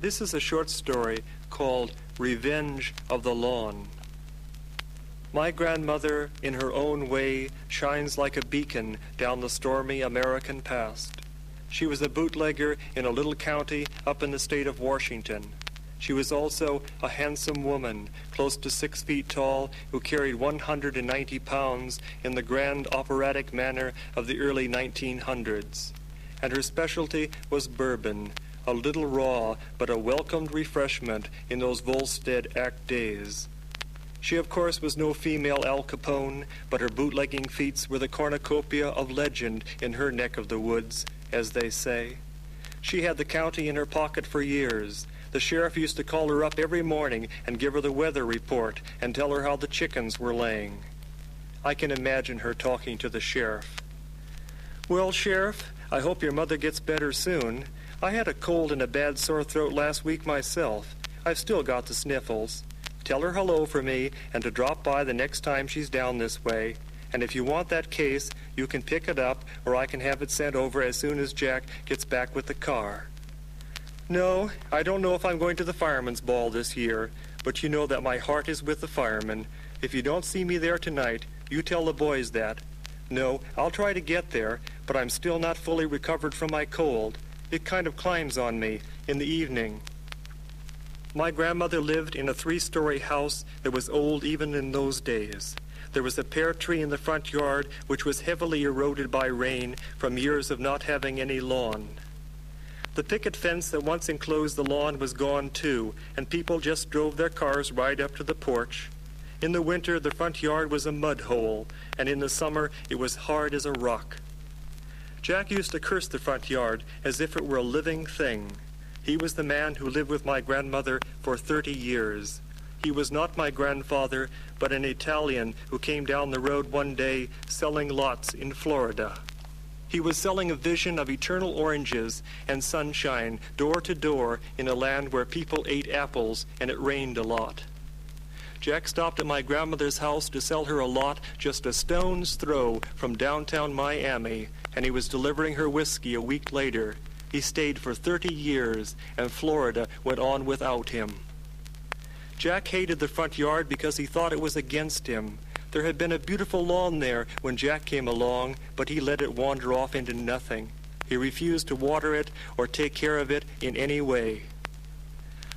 This is a short story called Revenge of the Lawn. My grandmother, in her own way, shines like a beacon down the stormy American past. She was a bootlegger in a little county up in the state of Washington. She was also a handsome woman, close to six feet tall, who carried 190 pounds in the grand operatic manner of the early 1900s. And her specialty was bourbon, a little raw, but a welcomed refreshment in those Volstead Act days. She, of course, was no female Al Capone, but her bootlegging feats were the cornucopia of legend in her neck of the woods, as they say. She had the county in her pocket for years. The sheriff used to call her up every morning and give her the weather report and tell her how the chickens were laying. I can imagine her talking to the sheriff. Well, Sheriff, I hope your mother gets better soon. I had a cold and a bad sore throat last week myself. I've still got the sniffles. Tell her hello for me and to drop by the next time she's down this way. And if you want that case, you can pick it up or I can have it sent over as soon as Jack gets back with the car. No, I don't know if I'm going to the fireman's ball this year, but you know that my heart is with the firemen. If you don't see me there tonight, you tell the boys that. No, I'll try to get there, but I'm still not fully recovered from my cold. It kind of climbs on me in the evening. My grandmother lived in a three story house that was old even in those days. There was a pear tree in the front yard which was heavily eroded by rain from years of not having any lawn. The picket fence that once enclosed the lawn was gone too, and people just drove their cars right up to the porch. In the winter, the front yard was a mud hole, and in the summer, it was hard as a rock. Jack used to curse the front yard as if it were a living thing. He was the man who lived with my grandmother for 30 years. He was not my grandfather, but an Italian who came down the road one day selling lots in Florida. He was selling a vision of eternal oranges and sunshine door to door in a land where people ate apples and it rained a lot. Jack stopped at my grandmother's house to sell her a lot just a stone's throw from downtown Miami, and he was delivering her whiskey a week later. He stayed for 30 years, and Florida went on without him. Jack hated the front yard because he thought it was against him. There had been a beautiful lawn there when Jack came along, but he let it wander off into nothing. He refused to water it or take care of it in any way.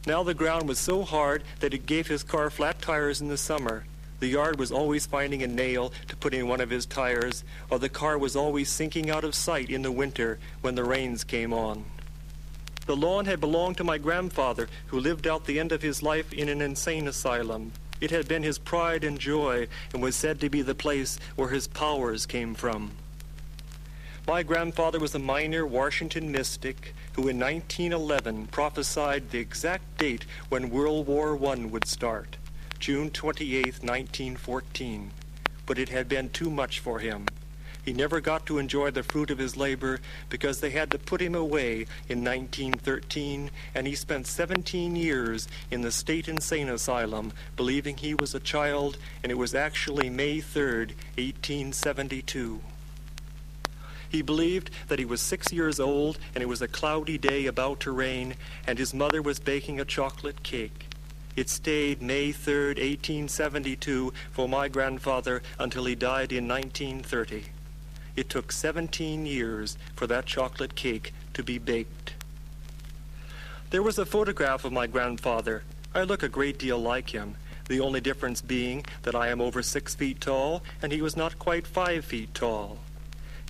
Now the ground was so hard that it gave his car flat tires in the summer. The yard was always finding a nail to put in one of his tires, or the car was always sinking out of sight in the winter when the rains came on. The lawn had belonged to my grandfather, who lived out the end of his life in an insane asylum. It had been his pride and joy and was said to be the place where his powers came from. My grandfather was a minor Washington mystic who in 1911 prophesied the exact date when World War I would start, June 28, 1914. But it had been too much for him. He never got to enjoy the fruit of his labor because they had to put him away in 1913, and he spent 17 years in the state insane asylum believing he was a child, and it was actually May 3, 1872. He believed that he was six years old and it was a cloudy day about to rain, and his mother was baking a chocolate cake. It stayed May 3, 1872, for my grandfather until he died in 1930. It took 17 years for that chocolate cake to be baked. There was a photograph of my grandfather. I look a great deal like him, the only difference being that I am over six feet tall and he was not quite five feet tall.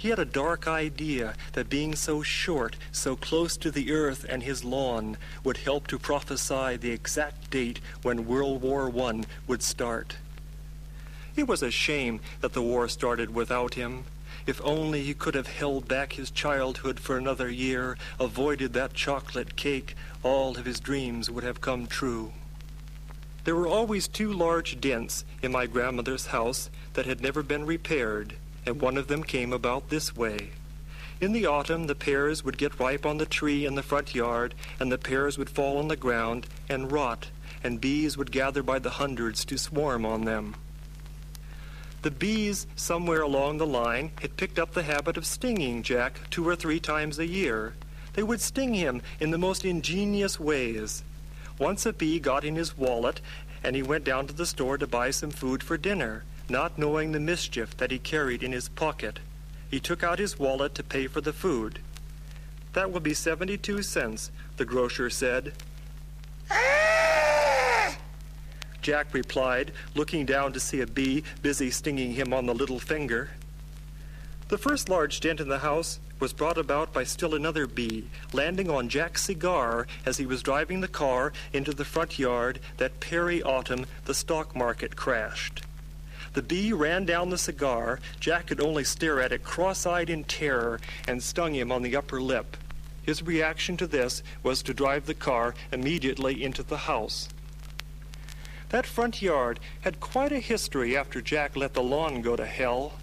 He had a dark idea that being so short, so close to the earth and his lawn, would help to prophesy the exact date when World War I would start. It was a shame that the war started without him. If only he could have held back his childhood for another year, avoided that chocolate cake, all of his dreams would have come true. There were always two large dents in my grandmother's house that had never been repaired and one of them came about this way. In the autumn, the pears would get ripe on the tree in the front yard, and the pears would fall on the ground and rot, and bees would gather by the hundreds to swarm on them. The bees, somewhere along the line, had picked up the habit of stinging Jack two or three times a year. They would sting him in the most ingenious ways. Once a bee got in his wallet, and he went down to the store to buy some food for dinner, not knowing the mischief that he carried in his pocket. He took out his wallet to pay for the food. That will be 72 cents, the grocer said. Jack replied, looking down to see a bee busy stinging him on the little finger. The first large dent in the house was brought about by still another bee landing on Jack's cigar as he was driving the car into the front yard that Perry autumn the stock market crashed. The bee ran down the cigar. Jack could only stare at it cross-eyed in terror and stung him on the upper lip. His reaction to this was to drive the car immediately into the house. That front yard had quite a history after Jack let the lawn go to hell.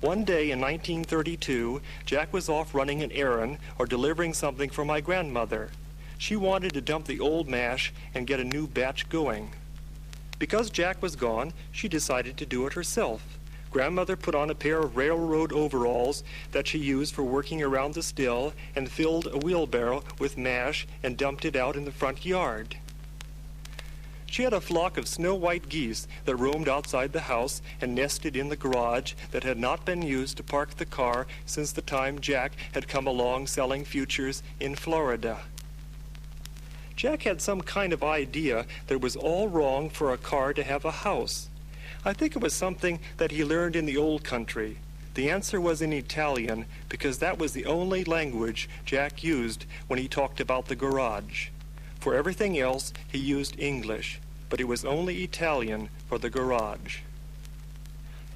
One day in 1932, Jack was off running an errand or delivering something for my grandmother. She wanted to dump the old mash and get a new batch going. Because Jack was gone, she decided to do it herself. Grandmother put on a pair of railroad overalls that she used for working around the still and filled a wheelbarrow with mash and dumped it out in the front yard. She had a flock of snow white geese that roamed outside the house and nested in the garage that had not been used to park the car since the time Jack had come along selling futures in Florida. Jack had some kind of idea that it was all wrong for a car to have a house. I think it was something that he learned in the old country. The answer was in Italian because that was the only language Jack used when he talked about the garage. For everything else, he used English, but it was only Italian for the garage.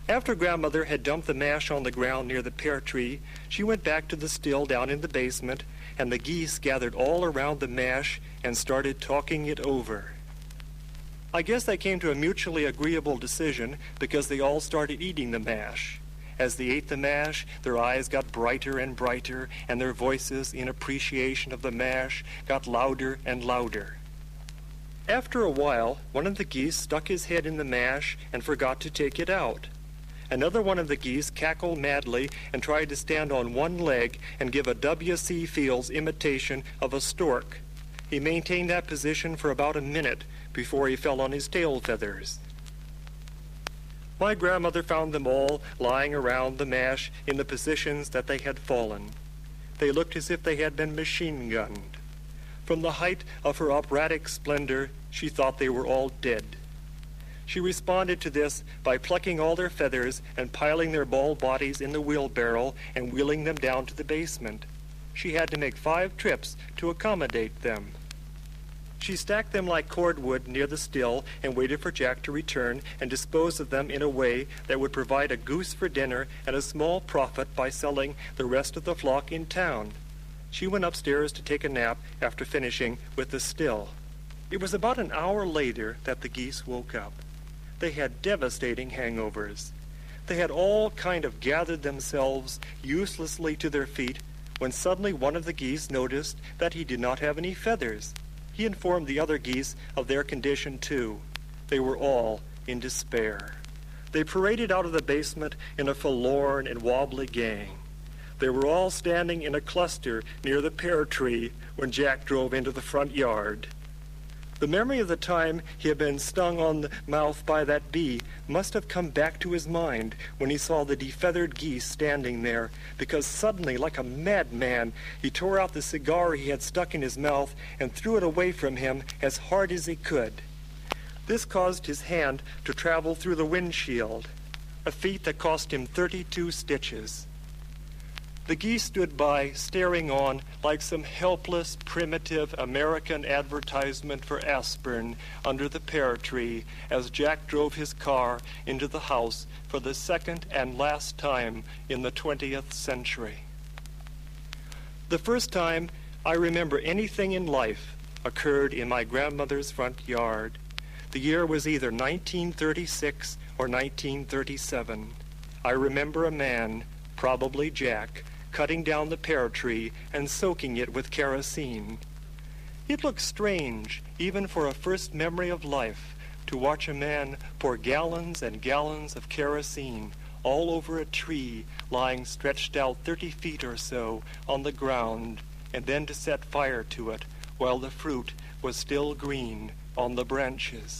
After grandmother had dumped the mash on the ground near the pear tree, she went back to the still down in the basement, and the geese gathered all around the mash and started talking it over. I guess they came to a mutually agreeable decision because they all started eating the mash. As they ate the mash, their eyes got brighter and brighter, and their voices, in appreciation of the mash, got louder and louder. After a while, one of the geese stuck his head in the mash and forgot to take it out. Another one of the geese cackled madly and tried to stand on one leg and give a W.C. Fields imitation of a stork. He maintained that position for about a minute before he fell on his tail feathers. My grandmother found them all lying around the mash in the positions that they had fallen. They looked as if they had been machine gunned. From the height of her operatic splendor, she thought they were all dead. She responded to this by plucking all their feathers and piling their bald bodies in the wheelbarrow and wheeling them down to the basement. She had to make five trips to accommodate them. She stacked them like cordwood near the still and waited for Jack to return and dispose of them in a way that would provide a goose for dinner and a small profit by selling the rest of the flock in town. She went upstairs to take a nap after finishing with the still. It was about an hour later that the geese woke up. They had devastating hangovers. They had all kind of gathered themselves uselessly to their feet when suddenly one of the geese noticed that he did not have any feathers. He informed the other geese of their condition too. They were all in despair. They paraded out of the basement in a forlorn and wobbly gang. They were all standing in a cluster near the pear tree when Jack drove into the front yard. The memory of the time he had been stung on the mouth by that bee must have come back to his mind when he saw the defeathered geese standing there, because suddenly, like a madman, he tore out the cigar he had stuck in his mouth and threw it away from him as hard as he could. This caused his hand to travel through the windshield, a feat that cost him 32 stitches. The geese stood by, staring on like some helpless, primitive American advertisement for aspirin under the pear tree as Jack drove his car into the house for the second and last time in the 20th century. The first time I remember anything in life occurred in my grandmother's front yard. The year was either 1936 or 1937. I remember a man, probably Jack, cutting down the pear tree and soaking it with kerosene. It looked strange, even for a first memory of life, to watch a man pour gallons and gallons of kerosene all over a tree lying stretched out 30 feet or so on the ground and then to set fire to it while the fruit was still green on the branches.